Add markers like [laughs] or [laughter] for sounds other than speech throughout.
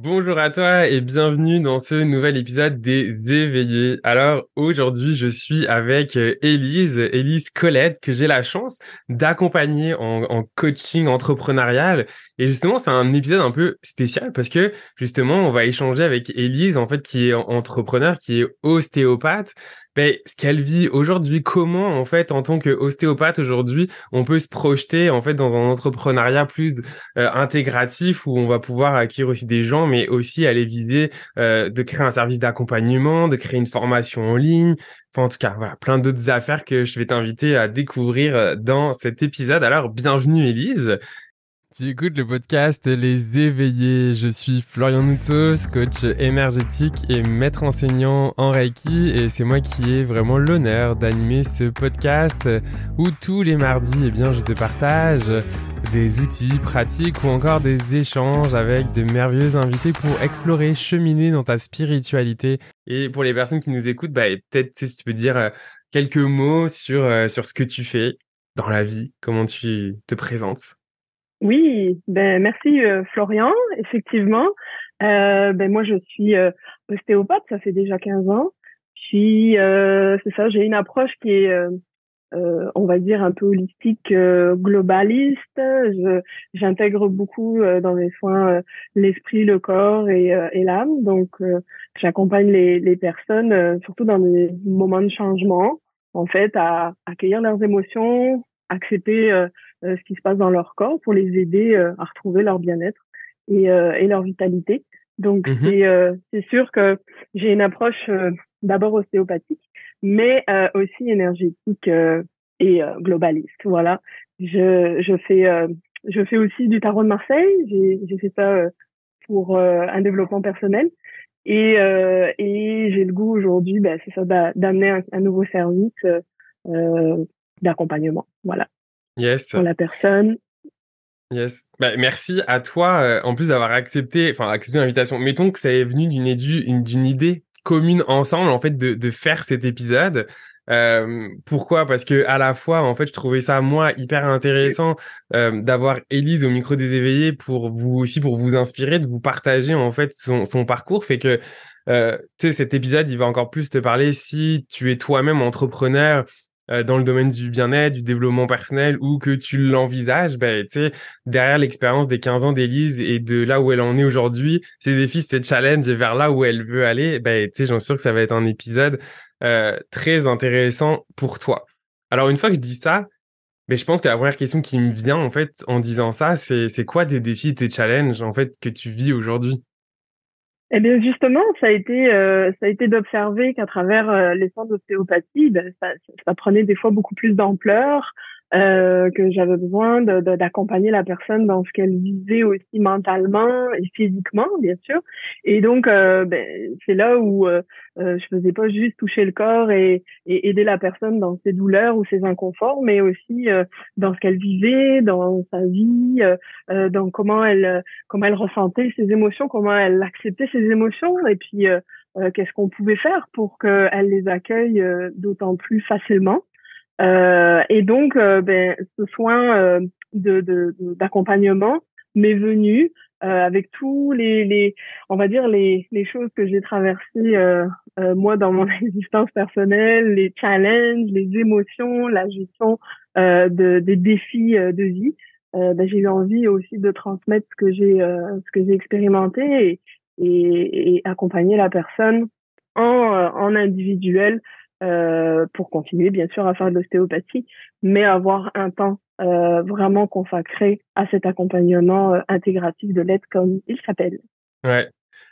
Bonjour à toi et bienvenue dans ce nouvel épisode des éveillés. Alors aujourd'hui je suis avec Élise, euh, Élise Colette que j'ai la chance d'accompagner en, coaching entrepreneurial et justement c'est un épisode un peu spécial parce que justement on va échanger avec Élise en fait qui est entrepreneur, qui est ostéopathe ben, ce qu'elle vit aujourd'hui, comment en fait en tant qu'ostéopathe aujourd'hui, on peut se projeter en fait dans un entrepreneuriat plus euh, intégratif où on va pouvoir acquérir aussi des gens, mais aussi aller viser euh, de créer un service d'accompagnement, de créer une formation en ligne. Enfin, en tout cas, plein d'autres affaires que je vais t'inviter à découvrir euh, dans cet épisode. Alors, bienvenue Elise. Tu écoutes le podcast Les Éveillés. Je suis Florian Noutos, coach énergétique et maître enseignant en Reiki. Et c'est moi qui ai vraiment l'honneur d'animer ce podcast où tous les mardis, eh bien, je te partage des outils pratiques ou encore des échanges avec de merveilleux invités pour explorer, cheminer dans ta spiritualité. Et pour les personnes qui nous écoutent, bah, peut-être si tu peux dire euh, quelques mots sur, euh, sur ce que tu fais dans la vie, comment tu te présentes. Oui, ben merci euh, Florian. Effectivement, euh, ben moi je suis euh, ostéopathe, ça fait déjà 15 ans. Puis c'est ça, j'ai une approche qui est, on va dire un peu holistique, globaliste. J'intègre beaucoup dans mes soins l'esprit, le corps et, et l'âme. Donc j'accompagne les, les personnes, surtout dans des moments de changement, en fait, à accueillir leurs émotions, accepter euh, ce qui se passe dans leur corps pour les aider euh, à retrouver leur bien-être et, euh, et leur vitalité. Donc mmh c'est c'est sûr que j'ai une approche d'abord ostéopathique, mais aussi énergétique et globaliste. Voilà, je je fais je fais aussi du tarot de Marseille. J'ai fait ça pour un développement personnel et et j'ai le goût aujourd'hui, ben, c'est ça, d'amener un, un, nouveau service d'accompagnement. Voilà yes. pour la personne. Yes. Bah, merci à toi, euh, en plus d'avoir accepté, enfin, accepté l'invitation. Mettons que ça est venu d'une d'une idée commune ensemble, en fait, de, de faire cet épisode. Euh, pourquoi? Parce que à la fois, en fait, je trouvais ça moi hyper intéressant euh, d'avoir Élise au micro des éveillés pour vous aussi pour vous inspirer, de vous partager en fait son, son parcours. Fait que euh, tu sais, cet épisode, il va encore plus te parler si tu es toi-même entrepreneur euh, dans le domaine du bien-être, du développement personnel ou que tu l'envisages, ben, derrière l'expérience des 15 ans d'Élise et de là où elle en est aujourd'hui, ses défis, ses challenges et vers là où elle veut aller, ben, j'en suis sûr que ça va être un épisode euh, très intéressant pour toi. Alors, une fois que je dis ça, ben, je pense que la première question qui me vient, en fait, en disant ça, c'est, c'est quoi tes défis, tes challenges, en fait, que tu vis aujourd'hui? Eh bien justement, ça a été euh, ça a été d'observer qu'à travers euh, les soins d'ostéopathie, ben, ça, prenait des fois beaucoup plus d'ampleur, euh, que j'avais besoin d'accompagner la personne dans ce qu'elle vivait aussi mentalement et physiquement, bien sûr. Et donc, euh, ben, c'est là où euh, euh, je faisais pas juste toucher le corps et, et, aider la personne dans ses douleurs ou ses inconforts, mais aussi dans ce qu'elle vivait, dans sa vie, dans comment elle comment elle ressentait ses émotions, comment elle acceptait ses émotions, et puis qu'est-ce qu'on pouvait faire pour qu'elle les accueille d'autant plus facilement. Euh, et donc, euh, ben, ce soin euh, de d'accompagnement m'est venu avec tous les, les, on va dire les, les choses que j'ai traversées moi dans mon [laughs] existence personnelle, les challenges, les émotions, la gestion de, des défis de vie. Ben, j'ai eu envie aussi de transmettre ce que j'ai ce que j'ai expérimenté et, et, et, accompagner la personne en, en individuel euh, pour continuer bien sûr à faire de l'ostéopathie, mais avoir un temps euh, vraiment consacré à cet accompagnement euh, intégratif de l'aide comme il s'appelle. Ouais.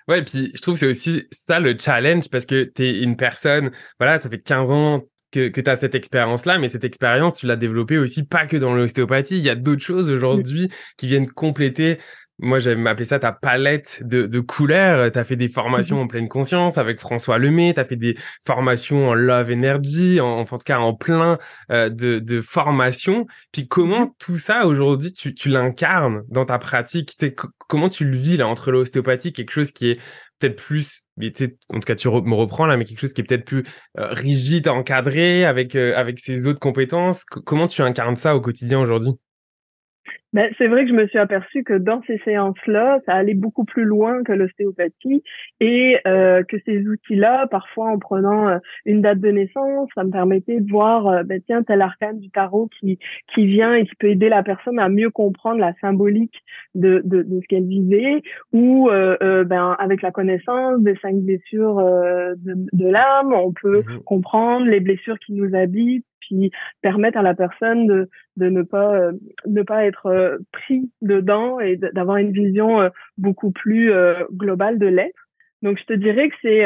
Ouais, puis je trouve que c'est aussi ça le challenge parce que tu es une personne, voilà, ça fait 15 ans que, que tu as cette expérience-là, mais cette expérience, tu l'as développée aussi pas que dans l'ostéopathie. Il y a d'autres choses aujourd'hui qui viennent compléter moi j'aime appeler ça ta palette de, de couleurs. Tu as fait des formations mhm. en pleine conscience avec François Lemay, tu as fait des formations en love energy, en, en tout cas en plein euh, de, de formations. Puis comment mhm. tout ça aujourd'hui tu, tu l'incarnes dans ta pratique? Comment tu le vis là entre l'ostéopathie, quelque chose qui est peut-être plus, mais en tout cas tu me reprends là, mais quelque chose qui est peut-être plus euh, rigide, encadré avec, euh, avec ses autres compétences. comment tu incarnes ça au quotidien aujourd'hui? Ben, c'est vrai que je me suis aperçue que dans ces séances-là, ça allait beaucoup plus loin que l'ostéopathie et euh, que ces outils-là, parfois en prenant euh, une date de naissance, ça me permettait de voir, euh, ben, tiens, tel arcane du tarot qui, qui vient et qui peut aider la personne à mieux comprendre la symbolique de, de, de ce qu'elle vivait ou euh, ben, avec la connaissance des cinq blessures de, de l'âme, on peut mmh comprendre les blessures qui nous habitent puis permettre à la personne de, de ne pas euh, ne pas être euh, pris dedans et d'avoir une vision euh, beaucoup plus globale de l'être. Donc je te dirais que c'est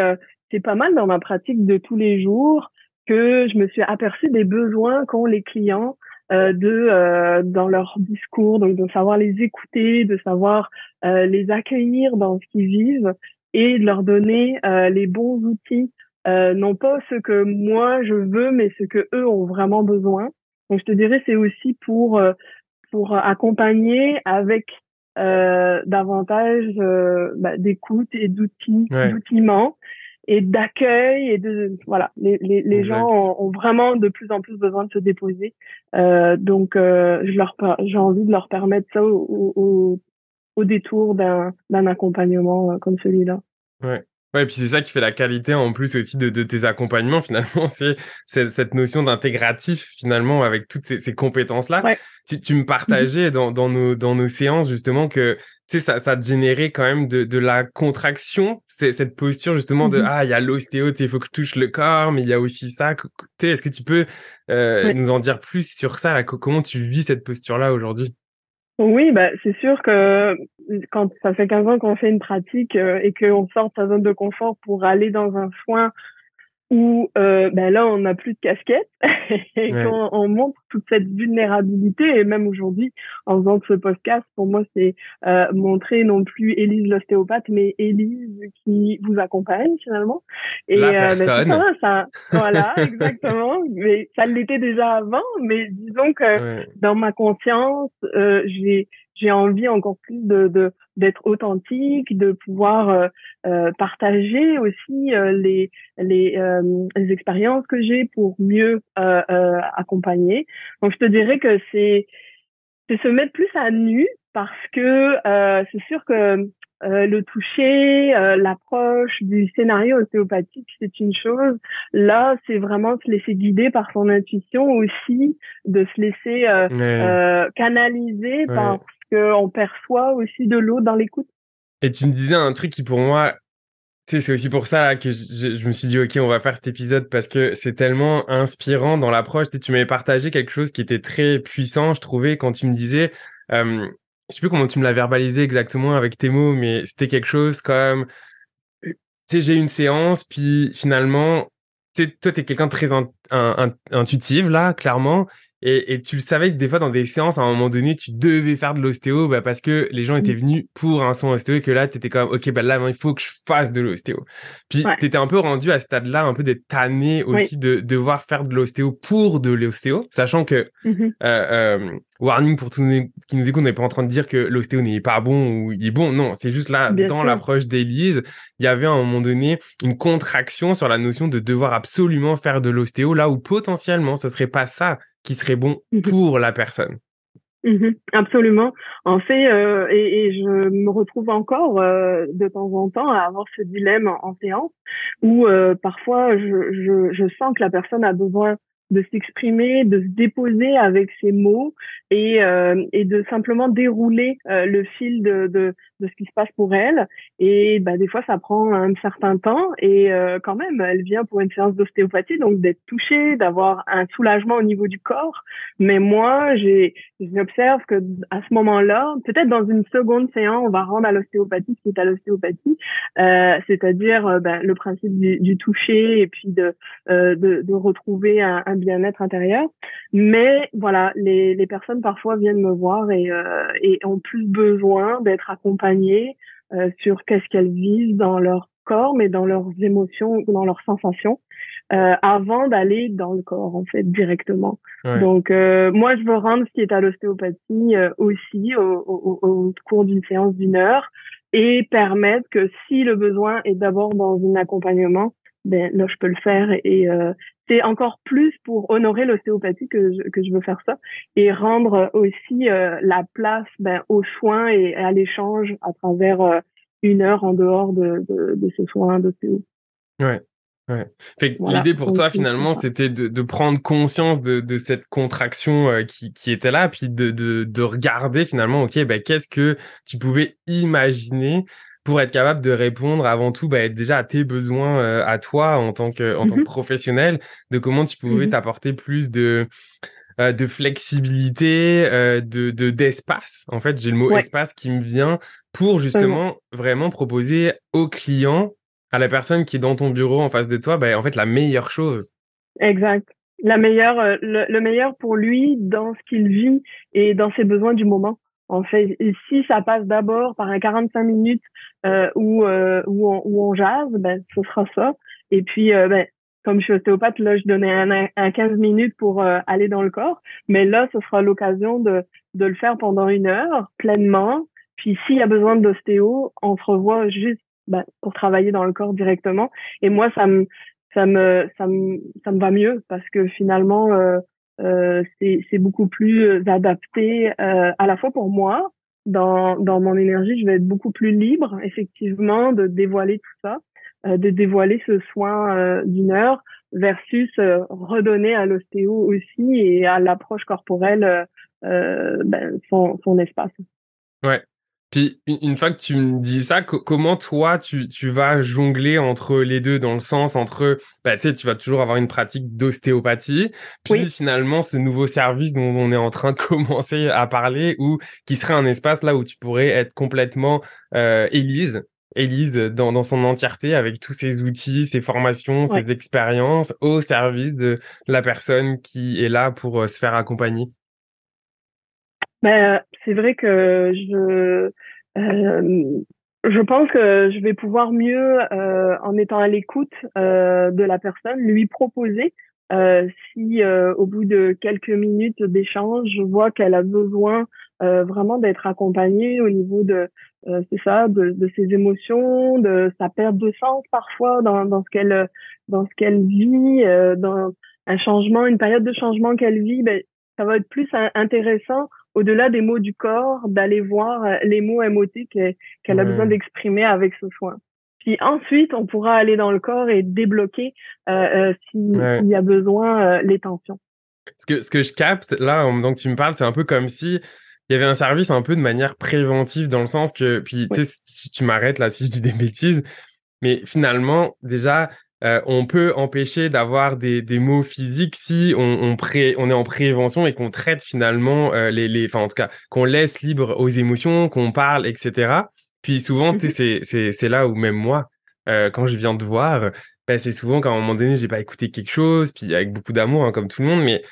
c'est pas mal dans ma pratique de tous les jours que je me suis aperçue des besoins qu'ont les clients de dans leur discours, donc de savoir les écouter, de savoir les accueillir dans ce qu'ils vivent et de leur donner les bons outils euh, non pas ce que moi je veux, mais ce que eux ont vraiment besoin. Donc je te dirais c'est aussi pour euh, pour accompagner avec euh, davantage euh, bah, d'écoute et d'outils, d'outillement et d'accueil et de voilà les les, les gens ont, vraiment de plus en plus besoin de se déposer. Euh, donc je leur j'ai envie de leur permettre ça au, au, au détour d'un d'un accompagnement comme celui-là. Ouais. Ouais, et puis c'est ça qui fait la qualité en plus aussi de, de tes accompagnements [laughs] finalement, c'est cette notion d'intégratif finalement avec toutes ces, ces compétences-là. Ouais. Tu, tu me partageais dans, dans, nos, dans nos séances justement que tu sais, ça, ça te générait quand même de, de la contraction, cette posture justement de ah, il y a l'ostéo, tu sais, il faut que je touche le corps, mais il y a aussi ça. Tu sais, est-ce que tu peux euh, nous en dire plus sur ça, là, comment tu vis cette posture-là aujourd'hui? Oui, bah, c'est sûr que quand ça fait 15 ans qu'on fait une pratique euh, et qu'on sort de sa zone de confort pour aller dans un soin où euh, ben là on n'a plus de casquette [laughs] et qu'on on montre toute cette vulnérabilité. Et même aujourd'hui en faisant ce podcast pour moi c'est euh, montrer non plus Élise l'ostéopathe mais Élise qui vous accompagne finalement. Et La euh. Ben, ça, voilà [laughs] exactement. Mais ça l'était déjà avant. Mais disons que dans ma conscience euh, j'ai j'ai envie encore plus de d'être authentique, de pouvoir euh, euh partager aussi euh, les les, euh, les expériences que j'ai pour mieux accompagner. Donc je te dirais que c'est c'est se mettre plus à nu parce que c'est sûr que le toucher, l'approche du scénario ostéopathique, c'est une chose. Là, c'est vraiment se laisser guider par son intuition aussi, de se laisser canaliser par qu'on perçoit aussi de l'eau dans l'écoute. Et tu me disais un truc qui pour moi, c'est aussi pour ça que je, me suis dit, OK, on va faire cet épisode parce que c'est tellement inspirant dans l'approche. Tu, tu m'avais partagé quelque chose qui était très puissant, je trouvais, quand tu me disais, euh, je sais plus comment tu me l'as verbalisé exactement avec tes mots, mais c'était quelque chose comme, tu sais, j'ai une séance, puis finalement, tu sais, toi, t'es quelqu'un de très intuitif, là, clairement. Et, et, tu le savais que des fois, dans des séances, à un moment donné, tu devais faire de l'ostéo bah, parce que les gens étaient venus pour un soin ostéo et que là, tu étais comme, OK, bah là, il faut que je fasse de l'ostéo. Puis, tu étais un peu rendu à ce stade-là, un peu d'être tanné aussi de, devoir faire de l'ostéo pour de l'ostéo, sachant que, mmh euh, euh, warning pour tous ceux qui nous écoutent, on n'est pas en train de dire que l'ostéo n'est pas bon ou il est bon. Non, c'est juste là, dans l'approche d'Élise, il y avait à un moment donné une contraction sur la notion de devoir absolument faire de l'ostéo là où potentiellement, ce serait pas ça qui serait bon mmh pour la personne. Mmh absolument. En fait, euh, et, et, je me retrouve encore euh, de temps en temps à avoir ce dilemme en, séance où euh, parfois je, je, je, sens que la personne a besoin de s'exprimer, de se déposer avec ses mots et, euh, et de simplement dérouler euh, le fil de, de, de, ce qui se passe pour elle. Et bah, des fois, ça prend un certain temps et euh, quand même, elle vient pour une séance d'ostéopathie, donc d'être touchée, d'avoir un soulagement au niveau du corps. Mais moi, j'observe que à ce moment-là, peut-être dans une seconde séance, on va rendre à l'ostéopathie ce qui est à l'ostéopathie, c'est-à-dire ben, le principe du, du, toucher et puis de, de, de retrouver un, un bien-être intérieur. Mais voilà, les, les personnes parfois viennent me voir et, euh, et ont plus besoin d'être accompagnées euh, sur qu'est-ce qu'elles vivent dans leur corps, mais dans leurs émotions, dans leurs sensations, euh, avant d'aller dans le corps en fait directement. Donc euh, moi je veux rendre ce qui est à l'ostéopathie euh, aussi au, au, au, cours d'une séance d'une heure et permettre que si le besoin est d'abord dans un accompagnement, ben là je peux le faire et, c'est encore plus pour honorer l'ostéopathie que je, que je veux faire ça et rendre aussi la place ben, aux soins et à l'échange à travers une heure en dehors de, de, de ce soin d'ostéo. Ouais. Ouais. L'idée pour toi, finalement, c'était de, de, prendre conscience de, de cette contraction euh, qui, qui, était là, puis de, de, de regarder finalement, OK, ben, qu'est-ce que tu pouvais imaginer pour être capable de répondre avant tout ben, déjà à tes besoins euh, à toi en tant que, en tant que mmh professionnel, de comment tu pouvais mmh t'apporter plus de, euh, de flexibilité, de d'espace. en fait, j'ai le mot espace qui me vient pour justement vraiment proposer aux clients à la personne qui est dans ton bureau en face de toi, bah, en fait, la meilleure chose. Exact. La meilleure, euh, le, meilleur pour lui dans ce qu'il vit et dans ses besoins du moment. En fait, si ça passe d'abord par un 45 minutes euh, où, euh, où, on, où on jase, ben, ce sera ça. Et puis, euh, ben, comme je suis ostéopathe, là, je donnais un, un 15 minutes pour euh, aller dans le corps. Mais là, ce sera l'occasion de, de le faire pendant une heure, pleinement. Puis s'il y a besoin d'ostéo, on se revoit juste bah, pour travailler dans le corps directement. Et moi, ça me, ça me, ça me, ça me va mieux parce que finalement, euh, euh, c'est beaucoup plus adapté euh, à la fois pour moi. Dans, dans mon énergie, je vais être beaucoup plus libre, effectivement, de dévoiler tout ça, euh, de dévoiler ce soin euh, d'une heure versus redonner à l'ostéo aussi et à l'approche corporelle ben, son, son espace. Ouais, puis une fois que tu me dis ça, comment toi tu, tu vas jongler entre les deux? Dans le sens entre bah tu sais tu vas toujours avoir une pratique d'ostéopathie puis finalement ce nouveau service dont on est en train de [laughs] commencer à parler ou qui serait un espace là où tu pourrais être complètement euh, Élise Élise dans, dans son entièreté avec tous ses outils, ses formations, ses expériences au service de la personne qui est là pour euh, se faire accompagner. Ben, c'est vrai que je euh, je pense que je vais pouvoir mieux, euh, en étant à l'écoute euh, de la personne, lui proposer euh, si euh, au bout de quelques minutes d'échange, je vois qu'elle a besoin euh, vraiment d'être accompagnée au niveau de, c'est ça, de, de, ses émotions, de sa perte de sens parfois dans, dans ce qu'elle dans ce qu'elle vit, dans un changement, une période de changement qu'elle vit, ben, ça va être plus intéressant au-delà des mots du corps, d'aller voir euh, les mots émotiques qu'elle a besoin d'exprimer avec ce soin. Puis ensuite, on pourra aller dans le corps et débloquer euh, euh s'il y a besoin euh, les tensions. Ce que, ce que je capte là, donc tu me parles, c'est un peu comme si il y avait un service un peu de manière préventive dans le sens que, puis tu sais, tu m'arrêtes là si je dis des bêtises, mais finalement, déjà, euh, on peut empêcher d'avoir des, des mots physiques si on, on, pré, on est en prévention et qu'on traite finalement euh, les, les, enfin en tout cas qu'on laisse libre aux émotions, qu'on parle, etc. Puis souvent, tu sais, mhm. c'est là où même moi, euh, quand je viens de voir, ben, c'est souvent qu'à un moment donné, j'ai pas écouté quelque chose, puis avec beaucoup d'amour, hein, comme tout le monde, mais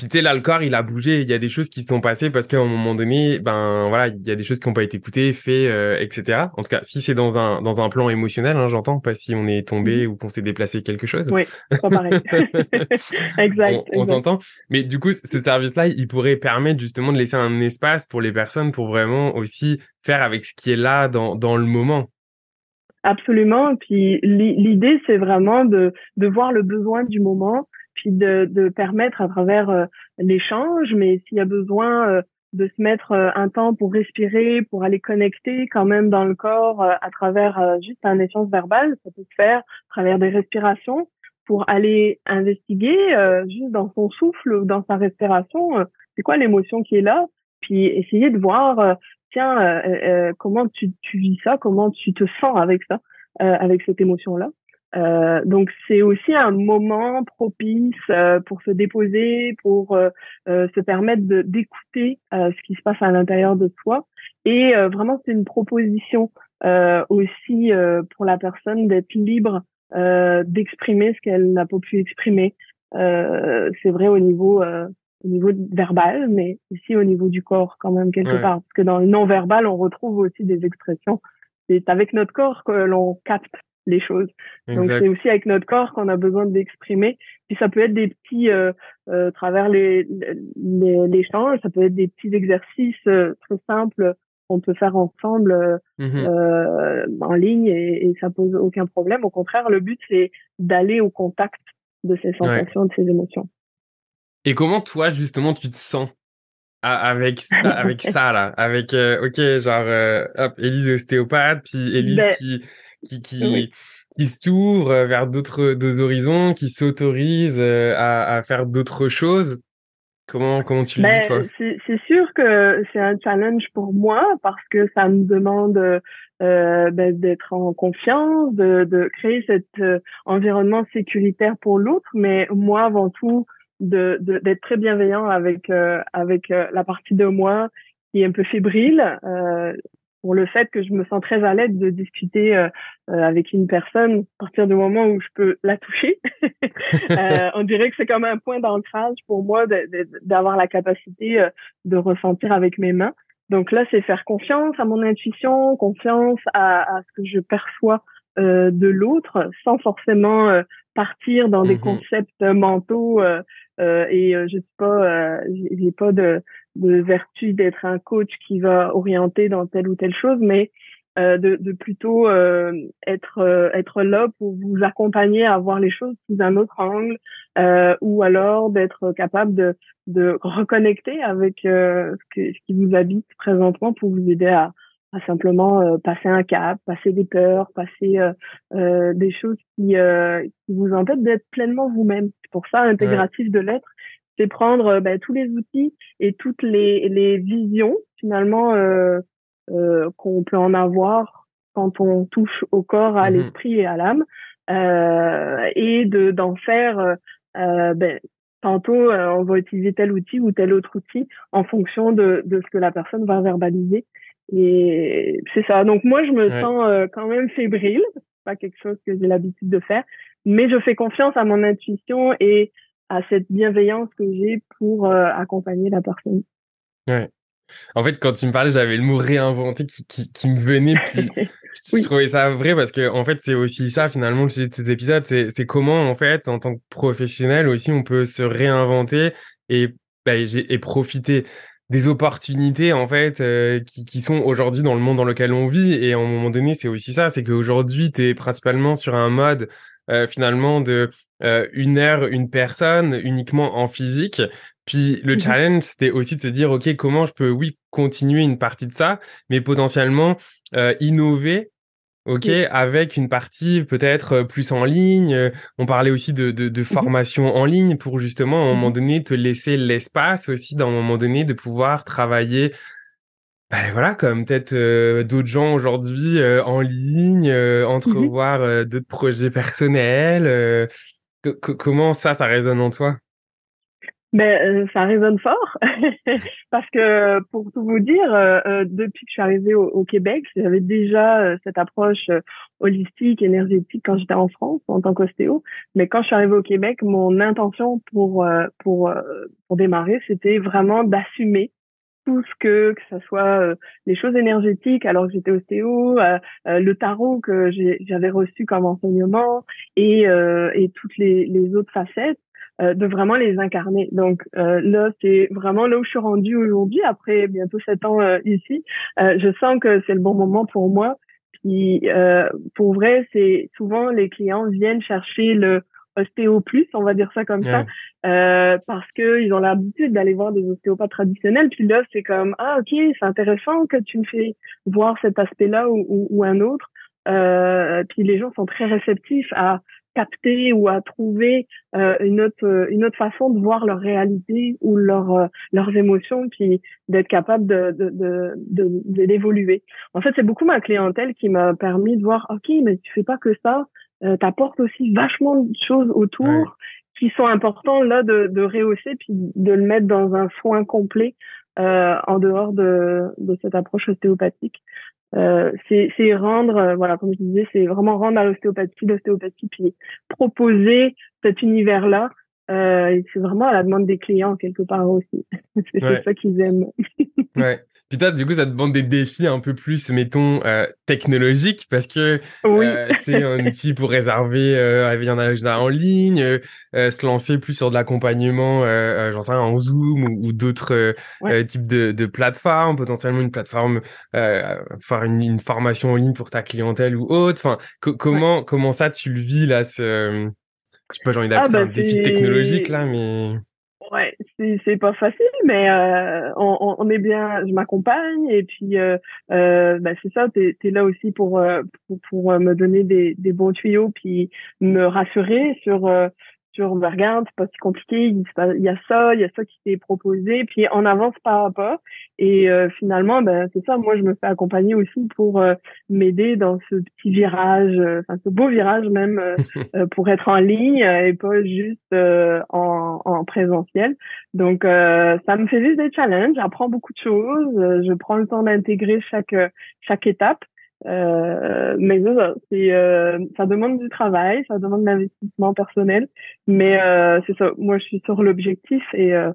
puis tu sais, là, le corps, il a bougé. Il y a des choses qui se sont passées parce qu'à un moment donné, ben voilà, il y a des choses qui n'ont pas été écoutées, faites, euh, etc. En tout cas, si c'est dans un dans un plan émotionnel, hein, j'entends, pas si on est tombé mmh. ou qu'on s'est déplacé quelque chose. Oui, pas pareil. [laughs] exact. On, s'entend. Mais du coup, ce service-là, il pourrait permettre justement de laisser un espace pour les personnes pour vraiment aussi faire avec ce qui est là dans dans le moment. Absolument. Puis l'idée, c'est vraiment de de voir le besoin du moment puis de, de permettre à travers euh, l'échange, mais s'il y a besoin euh, de se mettre euh, un temps pour respirer, pour aller connecter quand même dans le corps à travers juste un échange verbal, ça peut se faire à travers des respirations, pour aller investiguer juste dans son souffle ou dans sa respiration, c'est quoi l'émotion qui est là, puis essayer de voir, tiens, comment tu, tu vis ça, comment tu te sens avec ça, avec cette émotion-là. Euh, donc c'est aussi un moment propice euh, pour se déposer, pour euh, euh se permettre d'écouter euh, ce qui se passe à l'intérieur de soi. Et vraiment c'est une proposition aussi pour la personne d'être libre d'exprimer ce qu'elle n'a pas pu exprimer. c'est vrai au niveau au niveau verbal, mais aussi au niveau du corps quand même quelque part, parce que dans le non verbal on retrouve aussi des expressions. C'est avec notre corps que l'on capte les choses. Donc c'est aussi avec notre corps qu'on a besoin d'exprimer. Puis ça peut être des petits euh, euh, travers les l'échange, ça peut être des petits exercices euh, très simples qu'on peut faire ensemble euh, mmh euh, en ligne et, et, ça pose aucun problème. Au contraire, le but c'est d'aller au contact de ses sensations, de ses émotions. Et comment toi, justement, tu te sens avec, avec [laughs] ça, là? Avec, ok, genre, hop, Élise ostéopathe, puis Élise ben, qui, qui, qui, qui, se tourne vers d'autres horizons, qui s'autorise à, à faire d'autres choses. Comment, comment tu le vis, ben, toi? C'est sûr que c'est un challenge pour moi parce que ça me demande euh, ben, d'être en confiance, de, de créer cet euh, environnement sécuritaire pour l'autre, mais moi, avant tout, de d'être très bienveillant avec euh, avec euh, la partie de moi qui est un peu fébrile pour le fait que je me sens très à l'aise de discuter euh, avec une personne à partir du moment où je peux la toucher. [laughs] euh, on dirait que c'est comme un point d'ancrage pour moi d'avoir la capacité euh, de ressentir avec mes mains. Donc là, c'est faire confiance à mon intuition, confiance à, à ce que je perçois euh, de l'autre, sans forcément euh, partir dans des mmh concepts mentaux. et je sais pas, j'ai pas de de vertu d'être un coach qui va orienter dans telle ou telle chose, mais euh, de, de, plutôt euh, être euh, être là pour vous accompagner à voir les choses sous un autre angle, euh, ou alors d'être capable de, de reconnecter avec euh, ce, que, ce qui vous habite présentement pour vous aider à, à simplement passer un cap, passer des peurs, passer des choses qui, qui vous empêchent d'être pleinement vous-même. C'est pour ça intégratif de l'être, c'est prendre euh, ben, tous les outils et toutes les, les visions finalement euh, euh, qu'on peut en avoir quand on touche au corps, à mmh l'esprit et à l'âme, euh, et de d'en faire. Ben, tantôt, on va utiliser tel outil ou tel autre outil en fonction de, de ce que la personne va verbaliser. Et c'est ça. Donc moi, je me sens quand même fébrile. C'est pas quelque chose que j'ai l'habitude de faire, mais je fais confiance à mon intuition et à cette bienveillance que j'ai pour euh, accompagner la personne. Ouais. En fait, quand tu me parlais, j'avais le mot réinventer qui, qui, qui me venait, puis [laughs] je trouvais ça vrai parce que, en fait, c'est aussi ça, finalement, le sujet de ces épisodes, c'est comment, en fait, en tant que professionnel aussi, on peut se réinventer et, bah, et profiter des opportunités en fait euh, qui, qui sont aujourd'hui dans le monde dans lequel on vit et à un moment donné c'est aussi ça c'est qu'aujourd'hui tu es principalement sur un mode euh, finalement de euh, une heure, une personne uniquement en physique. Puis le mmh challenge, c'était aussi de se dire, OK, comment je peux, oui, continuer une partie de ça, mais potentiellement euh, innover OK, avec une partie peut-être plus en ligne. On parlait aussi de, de, de mmh formation en ligne pour justement, à un moment mmh donné, te laisser l'espace aussi, d'un moment donné, de pouvoir travailler ben voilà, comme peut-être euh, d'autres gens aujourd'hui euh, en ligne, euh, mmh entrevoir d'autres projets personnels. Comment ça, ça résonne en toi? Ben, ça résonne fort [laughs] parce que pour tout vous dire, depuis que je suis arrivée au, Québec, j'avais déjà cette approche holistique, énergétique quand j'étais en France en tant qu'ostéo. Mais quand je suis arrivée au Québec, mon intention pour pour pour démarrer, c'était vraiment d'assumer tout ce que que ce soit euh, les choses énergétiques alors que j'étais ostéo, euh, euh, le tarot que j'avais reçu comme enseignement et et toutes les, les autres facettes de vraiment les incarner. Donc là, c'est vraiment là où je suis rendue aujourd'hui après bientôt sept ans ici. je sens que c'est le bon moment pour moi. Puis pour vrai, c'est souvent les clients viennent chercher le ostéo plus, on va dire ça comme ça, euh, parce que ils ont l'habitude d'aller voir des ostéopathes traditionnels. Puis là, c'est comme ah ok, c'est intéressant que tu me fais voir cet aspect-là ou, ou, un autre. Euh, puis les gens sont très réceptifs à capter ou à trouver euh, une autre une autre façon de voir leur réalité ou leur euh, leurs émotions puis d'être capable de de de d'évoluer. En fait, c'est beaucoup ma clientèle qui m'a permis de voir OK, mais tu fais pas que ça, euh, t'apportes aussi vachement de choses autour qui sont importants là de, de rehausser puis de le mettre dans un soin complet euh, en dehors de, de cette approche ostéopathique. Euh, c'est rendre, euh, voilà, comme je disais, c'est vraiment rendre à l'ostéopathie l'ostéopathie puis proposer cet univers-là. Euh, c'est vraiment à la demande des clients quelque part aussi. [laughs] c'est ça qu'ils aiment. ouais. Puis toi, du coup, ça te demande des défis un peu plus, mettons, euh, technologiques, parce que euh, c'est un outil pour réserver euh, un agenda en ligne, euh, euh, se lancer plus sur de l'accompagnement, j'en sais rien, en Zoom ou, d'autres types de, de, plateformes, potentiellement une plateforme, faire une, une, formation en ligne pour ta clientèle ou autre. Enfin, comment comment ça tu le vis là, ce Je sais pas, j'ai envie d'appeler ah, bah, un défi technologique là, mais. Ouais, c'est pas facile, mais euh, on, on, est bien. Je m'accompagne et puis euh, euh, bah, c'est ça. T'es es là aussi pour euh, pour, pour me donner des, des bons tuyaux puis me rassurer sur sur me regarde, c'est pas si compliqué, il y a ça, il y a ça qui t'est proposé, puis on avance pas à pas. Et euh, finalement, ben c'est ça, moi je me fais accompagner aussi pour euh, m'aider dans ce petit virage, euh, enfin ce beau virage même, [laughs] pour être en ligne et pas juste en, en présentiel. Donc ça me fait juste des challenges, j'apprends beaucoup de choses, je prends le temps d'intégrer chaque chaque étape. Euh, mais ça, c'est euh, ça demande du travail, ça demande de l'investissement personnel, mais euh, c'est ça. Moi, je suis sur l'objectif et euh,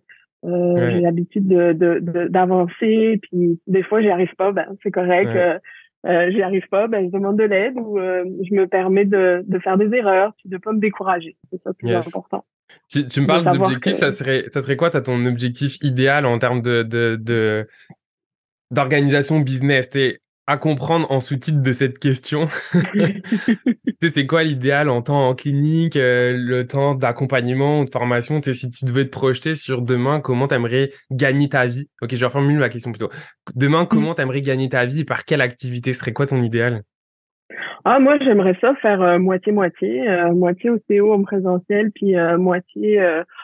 euh j'ai l'habitude de d'avancer. puis des fois, j'y arrive pas, ben c'est correct. Ouais. Euh, j'y arrive pas, ben je demande de l'aide ou je me permets de, de faire des erreurs, puis de pas me décourager. C'est ça le plus important. Tu, tu me parles d'objectif, ça serait ça serait quoi T'as ton objectif idéal en termes de de d'organisation business? À comprendre en sous-titre de cette question. [laughs] c'est quoi l'idéal en temps en clinique, euh, le temps d'accompagnement ou de formation? Si tu devais te projeter sur demain, comment t'aimerais gagner ta vie? Ok, je vais reformuler ma question plutôt. Demain, mm. comment t'aimerais gagner ta vie et par quelle activité? Serait quoi ton idéal? Ah, moi, j'aimerais ça faire euh, moitié-moitié, euh, moitié au CO en présentiel, puis moitié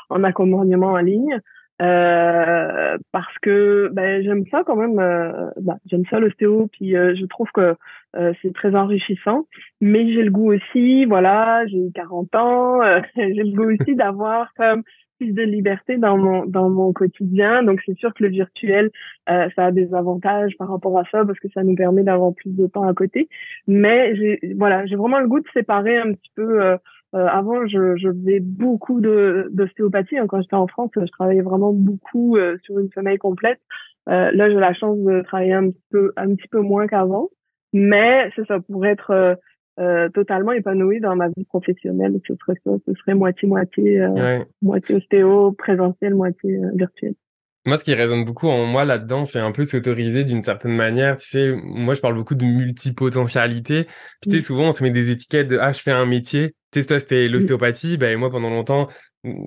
en accompagnement en ligne. Euh, parce que ben, j'aime ça quand même, euh, ben, j'aime ça l'ostéo, puis euh, je trouve que c'est très enrichissant. Mais j'ai le goût aussi, voilà, j'ai 40 ans, [laughs] j'ai le goût aussi d'avoir comme plus de liberté dans mon dans mon quotidien. Donc c'est sûr que le virtuel, ça a des avantages par rapport à ça parce que ça nous permet d'avoir plus de temps à côté. Mais voilà, j'ai vraiment le goût de séparer un petit peu euh, avant, je, je, faisais beaucoup d'ostéopathie. Hein. Quand j'étais en France, je travaillais vraiment beaucoup euh, sur une semaine complète. Euh, là, j'ai la chance de travailler un petit peu, un petit peu moins qu'avant. Mais c'est ça, pour être euh, totalement épanoui dans ma vie professionnelle, ce serait ça. Ce serait moitié-moitié, moitié ostéo, présentiel, moitié virtuel. Moi, ce qui résonne beaucoup en moi là-dedans, c'est un peu s'autoriser d'une certaine manière. Tu sais, moi, je parle beaucoup de multipotentialité. Puis, tu sais, mmh. souvent, on se met des étiquettes de, ah, je fais un métier. Tu sais, toi, c'était mmh. l'ostéopathie. Ben, moi, pendant longtemps,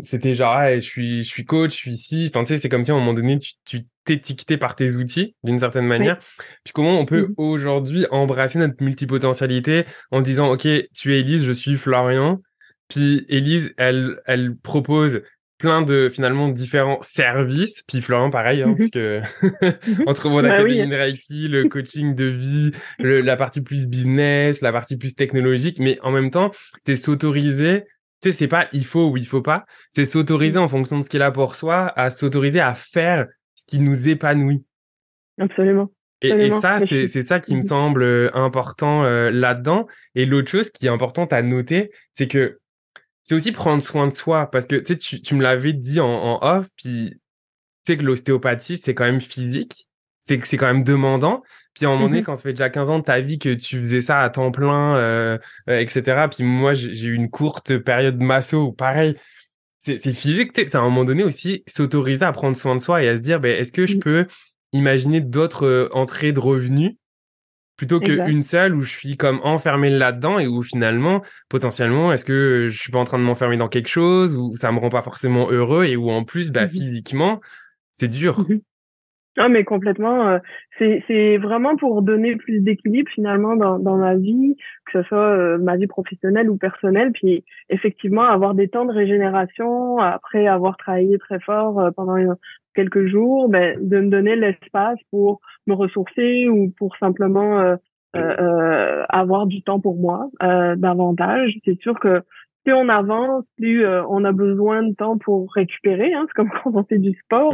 c'était genre, ah, je suis, je suis coach, je suis ici. Enfin, tu sais, c'est comme si à un moment donné, tu, tu t'étiquetais par tes outils, d'une certaine manière. Puis, comment on peut mmh. aujourd'hui embrasser notre multipotentialité en disant, OK, tu es Elise, je suis Florian. Puis, Elise, elle, elle propose plein de finalement différents services. Puis Florian, pareil, hein, parce que [laughs] entre mon bah académie de Reiki, le coaching de vie, la partie plus business, la partie plus technologique, mais en même temps, c'est s'autoriser. Tu sais, c'est pas il faut ou il faut pas, c'est s'autoriser en fonction de ce qu'il a pour soi, à s'autoriser à faire ce qui nous épanouit. Absolument. Et, ça, c'est ça qui me mmh semble euh, important euh, là-dedans. Et l'autre chose qui est importante à noter, c'est que c'est aussi prendre soin de soi parce que tu, tu me l'avais dit en, en off, puis tu sais que l'ostéopathie, c'est quand même physique, c'est que c'est quand même demandant. Puis à un moment donné, mmh quand ça fait déjà 15 ans de ta vie que tu faisais ça à temps plein, euh, euh etc. Puis moi, j'ai eu une courte période masso où pareil, c'est physique. C'est à un moment donné aussi s'autoriser à prendre soin de soi et à se dire, ben, est-ce que je mmh. peux imaginer d'autres euh, entrées de revenus plutôt qu'une seule où je suis comme enfermé là-dedans et où finalement, potentiellement, est-ce que je suis pas en train de m'enfermer dans quelque chose ou ça me rend pas forcément heureux et où en plus, bah, mmh physiquement, c'est dur. Mmh ah mais complètement, euh, c'est vraiment pour donner plus d'équilibre finalement dans, dans ma vie, que ce soit euh, ma vie professionnelle ou personnelle, puis effectivement avoir des temps de régénération après avoir travaillé très fort euh, pendant quelques jours, ben, de me donner l'espace pour me ressourcer ou pour simplement euh, euh, avoir du temps pour moi euh, davantage. C'est sûr que plus on avance, plus on a besoin de temps pour récupérer. Hein. C'est comme [laughs] quand on fait du sport,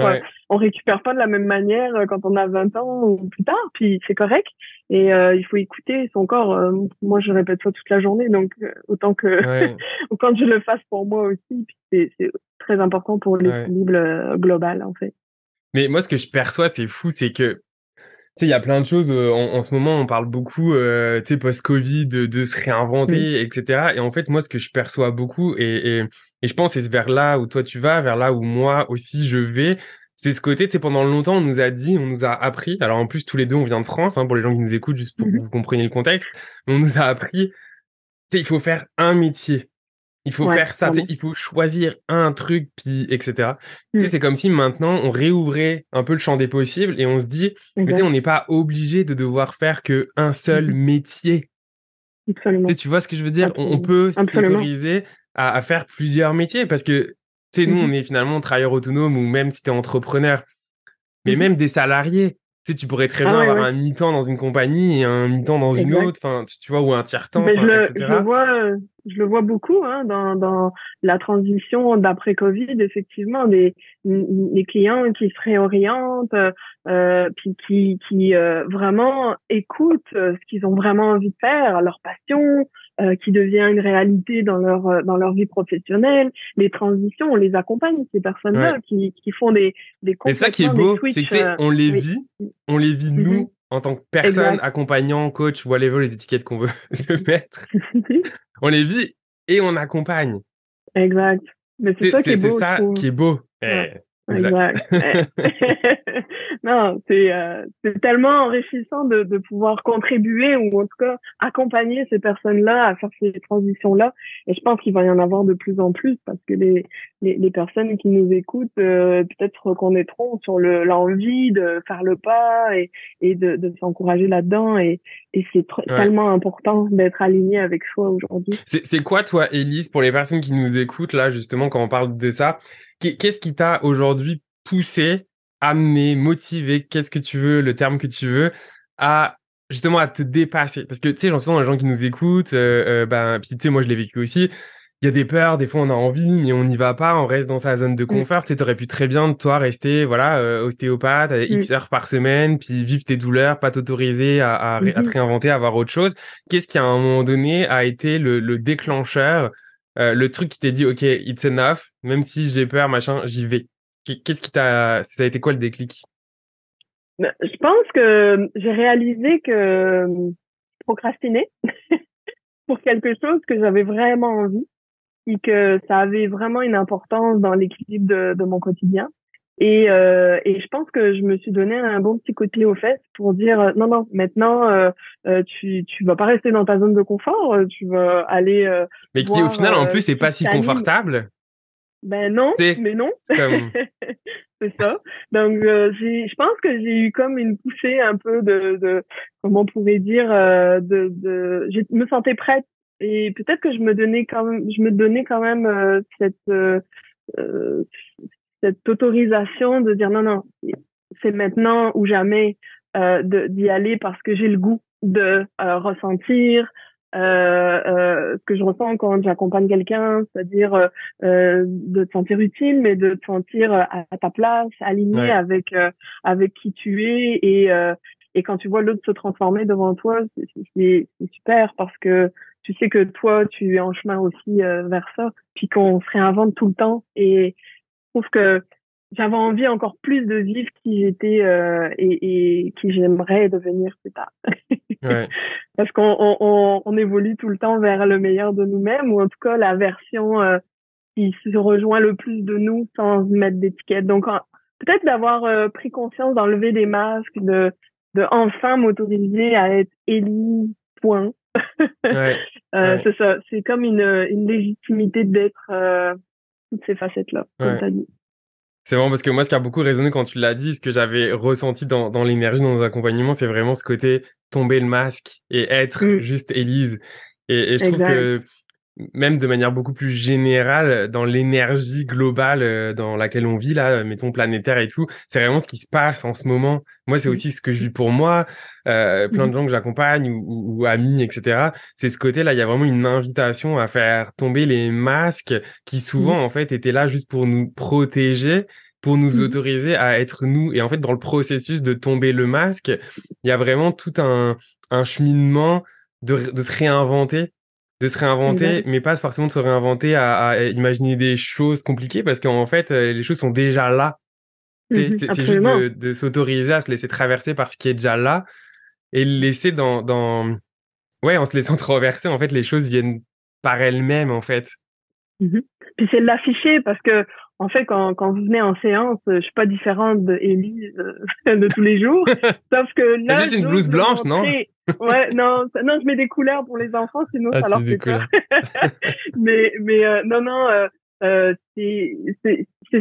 on récupère pas de la même manière quand on a 20 ans ou plus tard. Puis c'est correct. Et il faut écouter son corps. moi, je répète ça toute la journée, donc autant que [laughs] quand je le fasse pour moi aussi. c'est très important pour l'équilibre global en fait. Mais moi, ce que je perçois, c'est fou, c'est que sais, il y a plein de choses. Euh, en, ce moment, on parle beaucoup, euh, tu sais, post-Covid, de, se réinventer, etc. Et en fait, moi, ce que je perçois beaucoup, et, et, et je pense c'est vers là où toi tu vas, vers là où moi aussi je vais, c'est ce côté, tu sais, pendant longtemps, on nous a dit, on nous a appris. Alors en plus, tous les deux, on vient de France, hein, pour les gens qui nous écoutent, juste pour que mmh vous compreniez le contexte. On nous a appris, tu sais, il faut faire un métier. Il faut faire ça, il faut choisir un truc, puis etc. Tu sais, mm. c'est comme si maintenant on réouvrait un peu le champ des possibles et on se dit, on n'est pas obligé de devoir faire que un seul mm-hmm. métier. Absolument. Tu, vois ce que je veux dire? On, peut s'autoriser à, à, faire plusieurs métiers parce que, tu sais, nous, mm-hmm. on est finalement travailleur autonome ou même si tu es entrepreneur, mais même des salariés. Tu sais, tu pourrais très ah bien avoir un mi-temps dans une compagnie et un mi-temps dans une autre, enfin, tu, vois, ou un tiers-temps, etc. Je le vois, euh, je le vois beaucoup hein, dans, dans la transition d'après Covid, effectivement, des, des clients qui se réorientent, euh, puis qui, qui euh, vraiment écoutent ce qu'ils ont vraiment envie de faire, leur passion, euh, qui devient une réalité dans leur euh, dans leur vie professionnelle. Les transitions, on les accompagne ces personnes-là qui, qui font des des. Mais ça qui est beau, c'est que euh, on les vit, on les vit nous mm-hmm. en tant que personne, accompagnant, coach, whatever les étiquettes qu'on veut [laughs] se mettre. [laughs] on les vit et on accompagne. Exact. Mais c'est ça qui est beau. C'est ça qui est beau. Exact. [laughs] [laughs] non, c'est euh, c'est tellement enrichissant de, de pouvoir contribuer ou en tout cas accompagner ces personnes-là à faire ces transitions-là. Et je pense qu'il va y en avoir de plus en plus parce que les les, les personnes qui nous écoutent euh, peut-être se reconnaîtront sur le l'envie de faire le pas et et de, de s'encourager là-dedans. Et et c'est tellement important d'être aligné avec soi aujourd'hui. C'est c'est quoi toi, Élise, pour les personnes qui nous écoutent là justement quand on parle de ça? Qu'est-ce qui t'a aujourd'hui poussé, amené, motivé, qu'est-ce que tu veux, le terme que tu veux, à justement à te dépasser? Parce que tu sais, j'en sens les gens qui nous écoutent, euh, euh, ben, puis tu sais, moi je l'ai vécu aussi. Il y a des peurs, des fois on a envie, mais on n'y va pas, on reste dans sa zone de mm. confort. Tu sais, aurais pu très bien, toi, rester, voilà, euh, ostéopathe, mm. X heures par semaine, puis vivre tes douleurs, pas t'autoriser à, à, à, te réinventer, à avoir autre chose. Qu'est-ce qui, à un moment donné, a été le, le déclencheur euh, le truc qui t'est dit, OK, it's enough, même si j'ai peur, machin, j'y vais. Qu'est-ce qui t'a. Ça a été quoi le déclic? Ben, Je pense que j'ai réalisé que procrastiner [laughs] pour quelque chose que j'avais vraiment envie et que ça avait vraiment une importance dans l'équilibre de, mon quotidien. Et, euh, et je pense que je me suis donné un bon petit coup de pied aux fesses pour dire euh, non non maintenant euh, euh, tu tu vas pas rester dans ta zone de confort euh, tu vas aller euh, mais qui au final en plus c'est pas si confortable. Ben non mais non. c'est [laughs] ça. Donc j'ai je pense que j'ai eu comme une poussée un peu de, de comment on pourrait dire de de je me sentais prête et peut-être que je me donnais quand même je me donnais quand même cette cette autorisation de dire non, non, c'est maintenant ou jamais euh, d'y aller parce que j'ai le goût de euh, ressentir euh, euh, ce que je ressens quand j'accompagne quelqu'un, c'est-à-dire euh, de te sentir utile, mais de te sentir à, ta place, aligné avec avec qui tu es et et quand tu vois l'autre se transformer devant toi, c'est super parce que tu sais que toi tu es en chemin aussi vers ça, puis qu'on se réinvente tout le temps et trouve que j'avais envie encore plus de vivre qui j'étais euh, et, et, qui j'aimerais devenir plus tard. [laughs] ouais. Parce qu'on on, on, évolue tout le temps vers le meilleur de nous-mêmes, ou en tout cas la version euh, qui se rejoint le plus de nous sans mettre d'étiquette. Donc peut-être d'avoir euh, pris conscience d'enlever des masques, de, de enfin m'autoriser à être Ellie, point. [laughs] ouais. C'est ça, c'est comme une, une légitimité d'être toutes ces facettes-là, comme tu as dit. C'est vraiment parce que moi, ce qui a beaucoup résonné quand tu l'as dit, ce que j'avais ressenti dans, dans l'énergie, dans nos accompagnements, c'est vraiment ce côté tomber le masque et être mm. juste Élise. Et, et je trouve que même de manière beaucoup plus générale, dans l'énergie globale euh, dans laquelle on vit, là, mettons planétaire et tout, c'est vraiment ce qui se passe en ce moment. Moi, c'est mmh. aussi ce que je vis pour moi, euh, plein de mmh. gens que j'accompagne ou, ou, amis, etc. C'est ce côté-là, il y a vraiment une invitation à faire tomber les masques qui souvent, mmh. en fait, étaient là juste pour nous protéger pour nous autoriser à être nous. Et en fait, dans le processus de tomber le masque, il y a vraiment tout un, un cheminement de, de se réinventer de se réinventer, mais pas forcément de se réinventer à, imaginer des choses compliquées parce qu'en fait, euh, les choses sont déjà là. Mhm, c'est juste de, s'autoriser à se laisser traverser par ce qui est déjà là et le laisser dans, dans... Ouais, en se laissant [laughs] traverser, en fait, les choses viennent par elles-mêmes, en fait. Mhm. Puis c'est l'afficher parce que en fait, quand, quand vous venez en séance, je suis pas différente de [laughs] de tous les jours. [laughs] Sauf que là, juste une blouse blanche, non Ouais, non, non, je mets des couleurs pour les enfants, sinon ah, ça leur fait peur. [laughs] mais, mais non, non, euh, c'est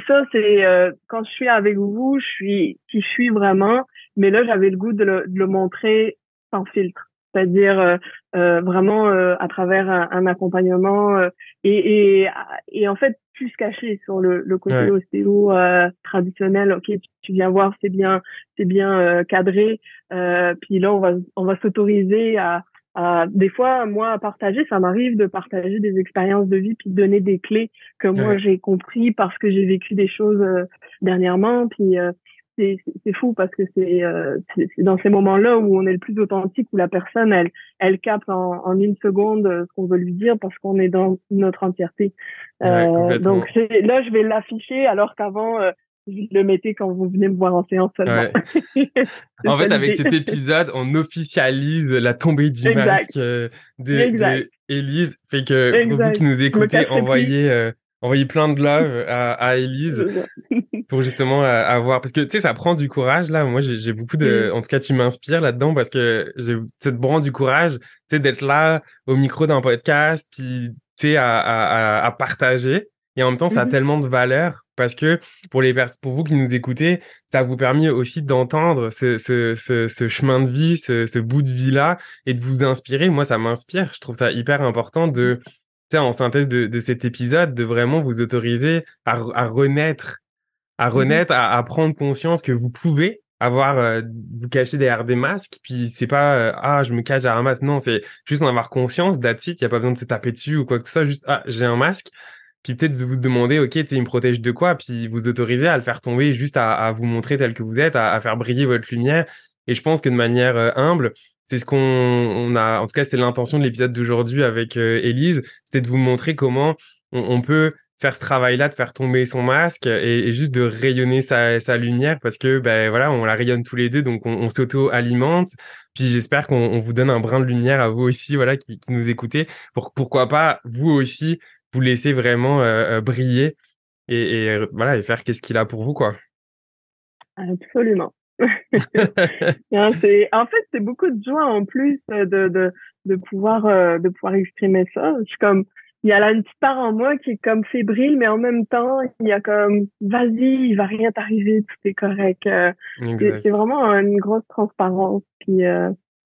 ça, c'est euh, quand je suis avec vous, je suis qui je suis vraiment. Mais là, j'avais le goût de le, de le montrer sans filtre, c'est-à-dire euh, euh vraiment à travers un, accompagnement et, et, et en fait plus caché sur le, le côté ouais. ostéo traditionnel. Ok, tu, viens voir, c'est bien, c'est bien cadré. puis là, on va on va s'autoriser à euh, des fois, moi, à partager, ça m'arrive de partager des expériences de vie puis de donner des clés que moi j'ai compris parce que j'ai vécu des choses euh, dernièrement. Puis euh, c'est fou parce que c'est c'est dans ces moments-là où on est le plus authentique, où la personne elle elle capte en, en une seconde ce qu'on veut lui dire parce qu'on est dans notre entièreté. donc là, je vais l'afficher alors qu'avant le mettez quand vous venez me voir en séance seulement. [laughs] en fait, avec cet épisode, on officialise la tombée du masque euh, de, Élise. Fait que pour vous qui nous écoutez, envoyez, envoyez plein de love à, à Élise pour justement euh, avoir parce que tu sais ça prend du courage là moi j'ai beaucoup de en tout cas tu m'inspires là-dedans parce que j'ai cette branche du courage tu sais d'être là au micro d'un podcast puis tu sais à, à, à, partager et en même temps ça a mm-hmm. tellement de valeur parce que pour les pour vous qui nous écoutez, ça vous permet aussi d'entendre ce, ce, ce, ce, chemin de vie, ce, ce bout de vie là, et de vous inspirer. Moi, ça m'inspire. Je trouve ça hyper important de, en synthèse de, de cet épisode, de vraiment vous autoriser à, à renaître, à mmh renaître, à, à, prendre conscience que vous pouvez avoir euh, vous cacher derrière des masques puis c'est pas euh, ah je me cache derrière un masque. Non c'est juste en avoir conscience that's il y a pas besoin de se taper dessus ou quoi que ce soit juste ah j'ai un masque. Puis peut-être vous demander, OK, tu il me protège de quoi? Puis vous autoriser à le faire tomber juste à, vous montrer tel que vous êtes, à, faire briller votre lumière. Et je pense que de manière euh, humble, c'est ce qu'on on a, en tout cas, c'était l'intention de l'épisode d'aujourd'hui avec euh, Élise, c'était de vous montrer comment on, peut faire ce travail-là, de faire tomber son masque et, juste de rayonner sa, lumière parce que, ben voilà, on la rayonne tous les deux, donc on, s'auto-alimente. Puis j'espère qu'on vous donne un brin de lumière à vous aussi, voilà, qui, nous écoutez, pour pourquoi pas vous aussi vous laisser vraiment euh, euh, briller et, et, voilà et faire qu'est-ce qu'il a pour vous quoi. Absolument. [laughs] c'est en fait c'est beaucoup de joie en plus de de, de pouvoir de pouvoir exprimer ça. Je suis comme il y a là une petite part en moi qui est comme fébrile, mais en même temps, il y a comme vas-y, il va rien t'arriver, tout est correct. c'est vraiment une grosse transparence. Puis,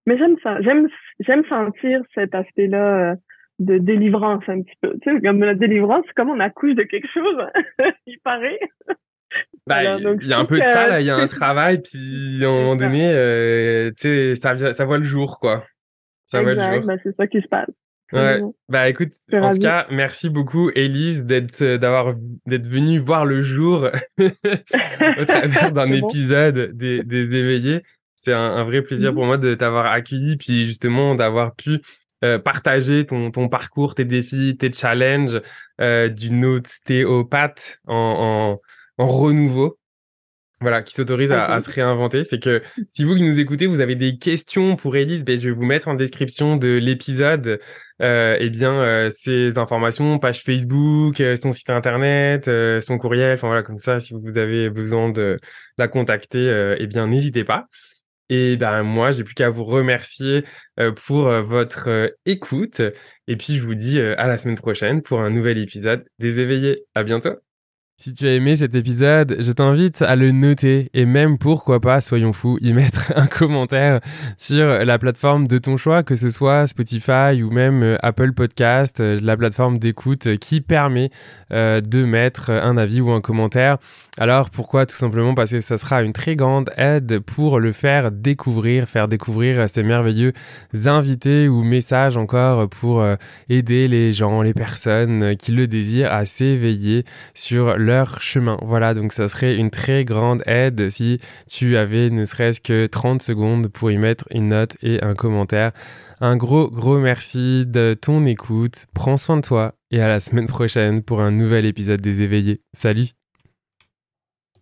mais j'aime ça, j'aime j'aime sentir cet aspect-là de délivrance un petit peu. Tu sais, comme la délivrance, c'est comme on accouche de quelque chose, [laughs] il paraît. Bah, il y a un peu de ça, il y a un travail, puis à un moment donné, euh, tu sais, ça, ça voit le jour, quoi. Ça voit le jour. Bah, c'est ça qui se passe. Ouais. Bah écoute, en tout cas, merci beaucoup Élise d'être euh, d'avoir d'être venue voir le jour [laughs] au travers [laughs] d'un épisode des, des éveillés. C'est un, un, vrai plaisir mmh pour moi de t'avoir accueilli puis justement d'avoir pu euh, partager ton, ton parcours, tes défis, tes challenges euh, d'une ostéopathe en, en, en renouveau voilà, qui s'autorise à, se réinventer. Fait que si vous qui nous écoutez, vous avez des questions pour Elise, ben, je vais vous mettre en description de l'épisode euh, eh bien euh, ces informations, page Facebook, euh, son site internet, euh, son courriel, enfin voilà, comme ça, si vous avez besoin de la contacter, eh bien n'hésitez pas. Et ben moi, j'ai plus qu'à vous remercier euh, pour euh, votre euh, écoute. Et puis je vous dis à la semaine prochaine pour un nouvel épisode des éveillés. À bientôt. Si tu as aimé cet épisode, je t'invite à le noter et même pourquoi pas, soyons fous, y mettre [laughs] un commentaire sur la plateforme de ton choix, que ce soit Spotify ou même euh, Apple Podcast, euh, la plateforme d'écoute qui permet euh, de mettre un avis ou un commentaire. Alors pourquoi? Tout simplement parce que ça sera une très grande aide pour le faire découvrir, faire découvrir ces merveilleux invités ou messages encore pour aider les gens, les personnes qui le désirent à s'éveiller sur leur chemin. Voilà, donc ça serait une très grande aide si tu avais ne serait-ce que 30 secondes pour y mettre une note et un commentaire. Un gros, gros merci de ton écoute. Prends soin de toi et à la semaine prochaine pour un nouvel épisode des éveillés. Salut